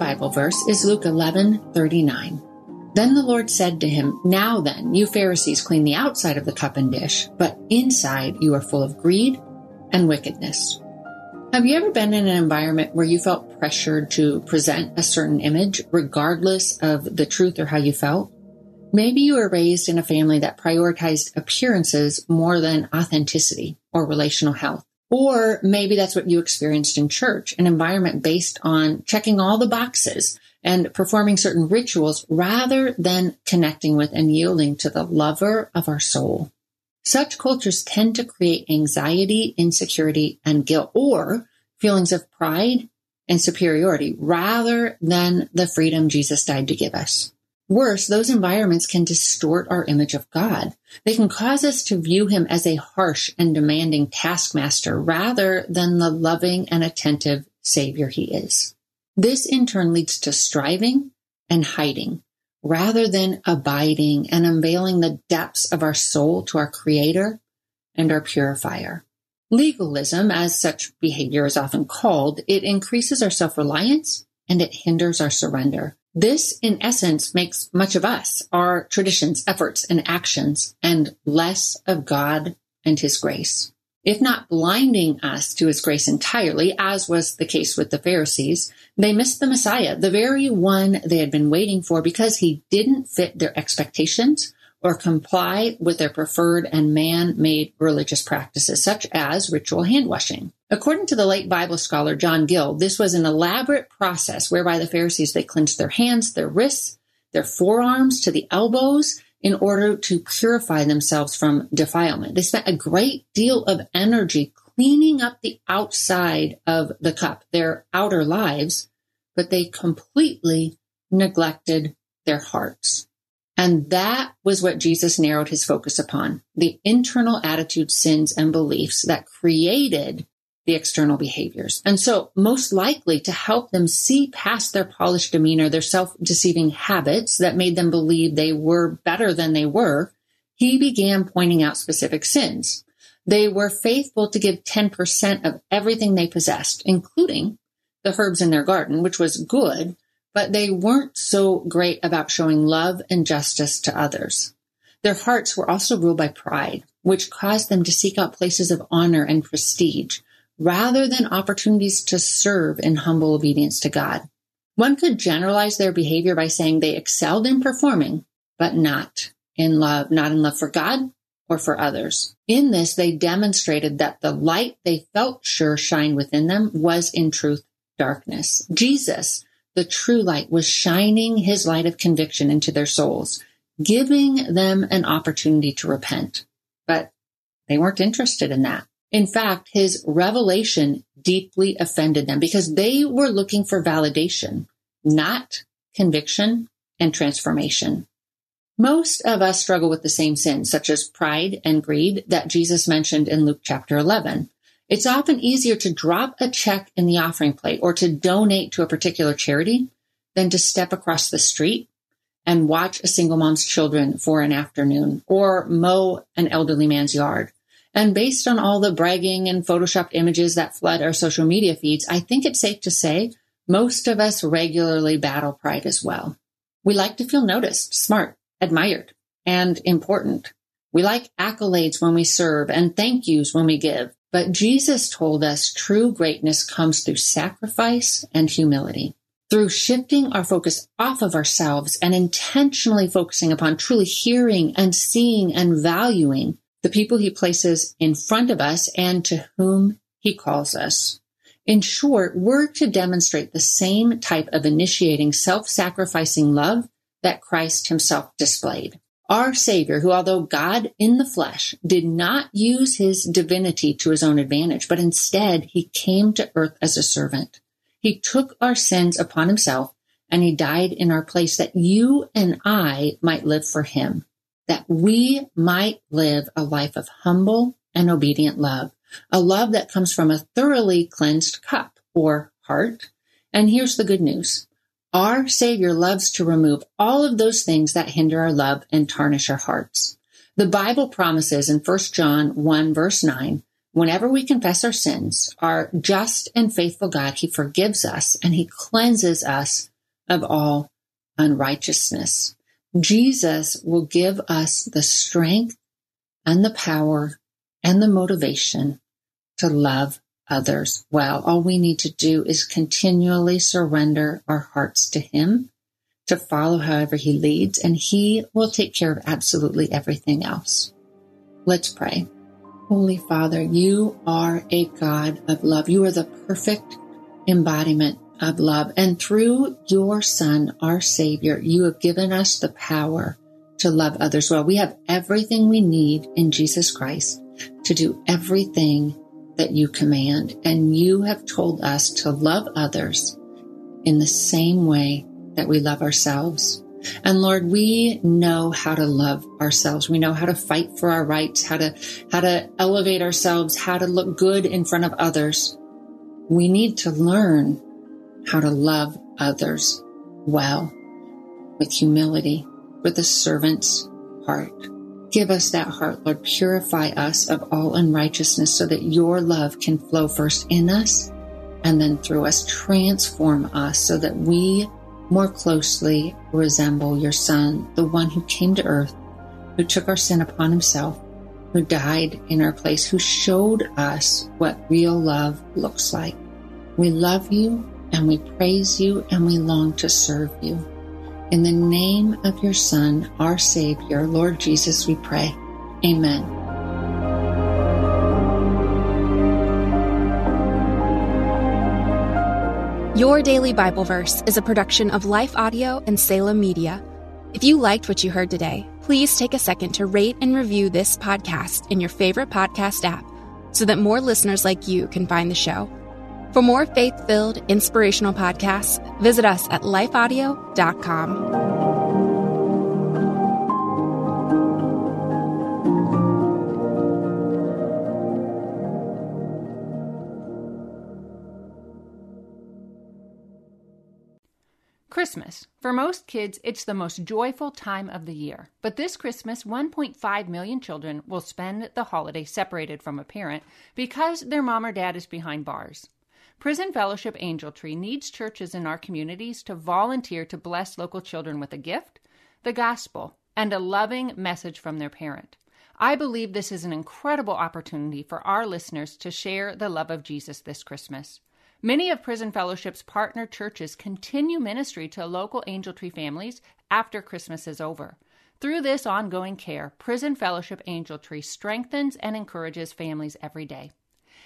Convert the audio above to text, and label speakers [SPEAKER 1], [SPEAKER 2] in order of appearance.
[SPEAKER 1] Bible verse is Luke 11 39. Then the Lord said to him, Now then, you Pharisees clean the outside of the cup and dish, but inside you are full of greed and wickedness. Have you ever been in an environment where you felt pressured to present a certain image, regardless of the truth or how you felt? Maybe you were raised in a family that prioritized appearances more than authenticity or relational health. Or maybe that's what you experienced in church, an environment based on checking all the boxes and performing certain rituals rather than connecting with and yielding to the lover of our soul. Such cultures tend to create anxiety, insecurity, and guilt, or feelings of pride and superiority rather than the freedom Jesus died to give us. Worse, those environments can distort our image of God. They can cause us to view him as a harsh and demanding taskmaster rather than the loving and attentive savior he is. This in turn leads to striving and hiding rather than abiding and unveiling the depths of our soul to our creator and our purifier. Legalism, as such behavior is often called, it increases our self-reliance and it hinders our surrender. This, in essence, makes much of us, our traditions, efforts, and actions, and less of God and His grace. If not blinding us to His grace entirely, as was the case with the Pharisees, they missed the Messiah, the very one they had been waiting for because He didn't fit their expectations or comply with their preferred and man-made religious practices, such as ritual hand washing. According to the late Bible scholar John Gill, this was an elaborate process whereby the Pharisees, they cleansed their hands, their wrists, their forearms to the elbows in order to purify themselves from defilement. They spent a great deal of energy cleaning up the outside of the cup, their outer lives, but they completely neglected their hearts. And that was what Jesus narrowed his focus upon the internal attitudes, sins, and beliefs that created the external behaviors. And so, most likely to help them see past their polished demeanor, their self deceiving habits that made them believe they were better than they were, he began pointing out specific sins. They were faithful to give 10% of everything they possessed, including the herbs in their garden, which was good, but they weren't so great about showing love and justice to others. Their hearts were also ruled by pride, which caused them to seek out places of honor and prestige rather than opportunities to serve in humble obedience to God. One could generalize their behavior by saying they excelled in performing, but not in love, not in love for God or for others. In this, they demonstrated that the light they felt sure shined within them was in truth darkness. Jesus the true light was shining his light of conviction into their souls, giving them an opportunity to repent. But they weren't interested in that. In fact, his revelation deeply offended them because they were looking for validation, not conviction and transformation. Most of us struggle with the same sins, such as pride and greed that Jesus mentioned in Luke chapter 11. It's often easier to drop a check in the offering plate or to donate to a particular charity than to step across the street and watch a single mom's children for an afternoon or mow an elderly man's yard. And based on all the bragging and photoshopped images that flood our social media feeds, I think it's safe to say most of us regularly battle pride as well. We like to feel noticed, smart, admired, and important. We like accolades when we serve and thank yous when we give. But Jesus told us true greatness comes through sacrifice and humility. Through shifting our focus off of ourselves and intentionally focusing upon truly hearing and seeing and valuing the people he places in front of us and to whom he calls us. In short, we're to demonstrate the same type of initiating self-sacrificing love that Christ himself displayed. Our Savior, who although God in the flesh, did not use his divinity to his own advantage, but instead he came to earth as a servant. He took our sins upon himself and he died in our place that you and I might live for him that we might live a life of humble and obedient love, a love that comes from a thoroughly cleansed cup or heart. And here's the good news. Our Savior loves to remove all of those things that hinder our love and tarnish our hearts. The Bible promises in 1 John 1 verse 9, whenever we confess our sins, our just and faithful God, He forgives us and He cleanses us of all unrighteousness. Jesus will give us the strength and the power and the motivation to love others well. All we need to do is continually surrender our hearts to Him, to follow however He leads, and He will take care of absolutely everything else. Let's pray. Holy Father, you are a God of love. You are the perfect embodiment of love. And through your son, our savior, you have given us the power to love others well. We have everything we need in Jesus Christ to do everything that you command. And you have told us to love others in the same way that we love ourselves. And Lord, we know how to love ourselves. We know how to fight for our rights, how to, how to elevate ourselves, how to look good in front of others. We need to learn how to love others well with humility, with a servant's heart. Give us that heart, Lord. Purify us of all unrighteousness so that your love can flow first in us and then through us. Transform us so that we more closely resemble your Son, the one who came to earth, who took our sin upon himself, who died in our place, who showed us what real love looks like. We love you and we praise you and we long to serve you. In the name of your Son, our Savior, Lord Jesus, we pray. Amen.
[SPEAKER 2] Your Daily Bible Verse is a production of Life Audio and Salem Media. If you liked what you heard today, please take a second to rate and review this podcast in your favorite podcast app so that more listeners like you can find the show. For more faith filled, inspirational podcasts, visit us at lifeaudio.com.
[SPEAKER 3] Christmas. For most kids, it's the most joyful time of the year. But this Christmas, 1.5 million children will spend the holiday separated from a parent because their mom or dad is behind bars. Prison Fellowship Angel Tree needs churches in our communities to volunteer to bless local children with a gift, the gospel, and a loving message from their parent. I believe this is an incredible opportunity for our listeners to share the love of Jesus this Christmas. Many of Prison Fellowship's partner churches continue ministry to local Angel Tree families after Christmas is over. Through this ongoing care, Prison Fellowship Angel Tree strengthens and encourages families every day.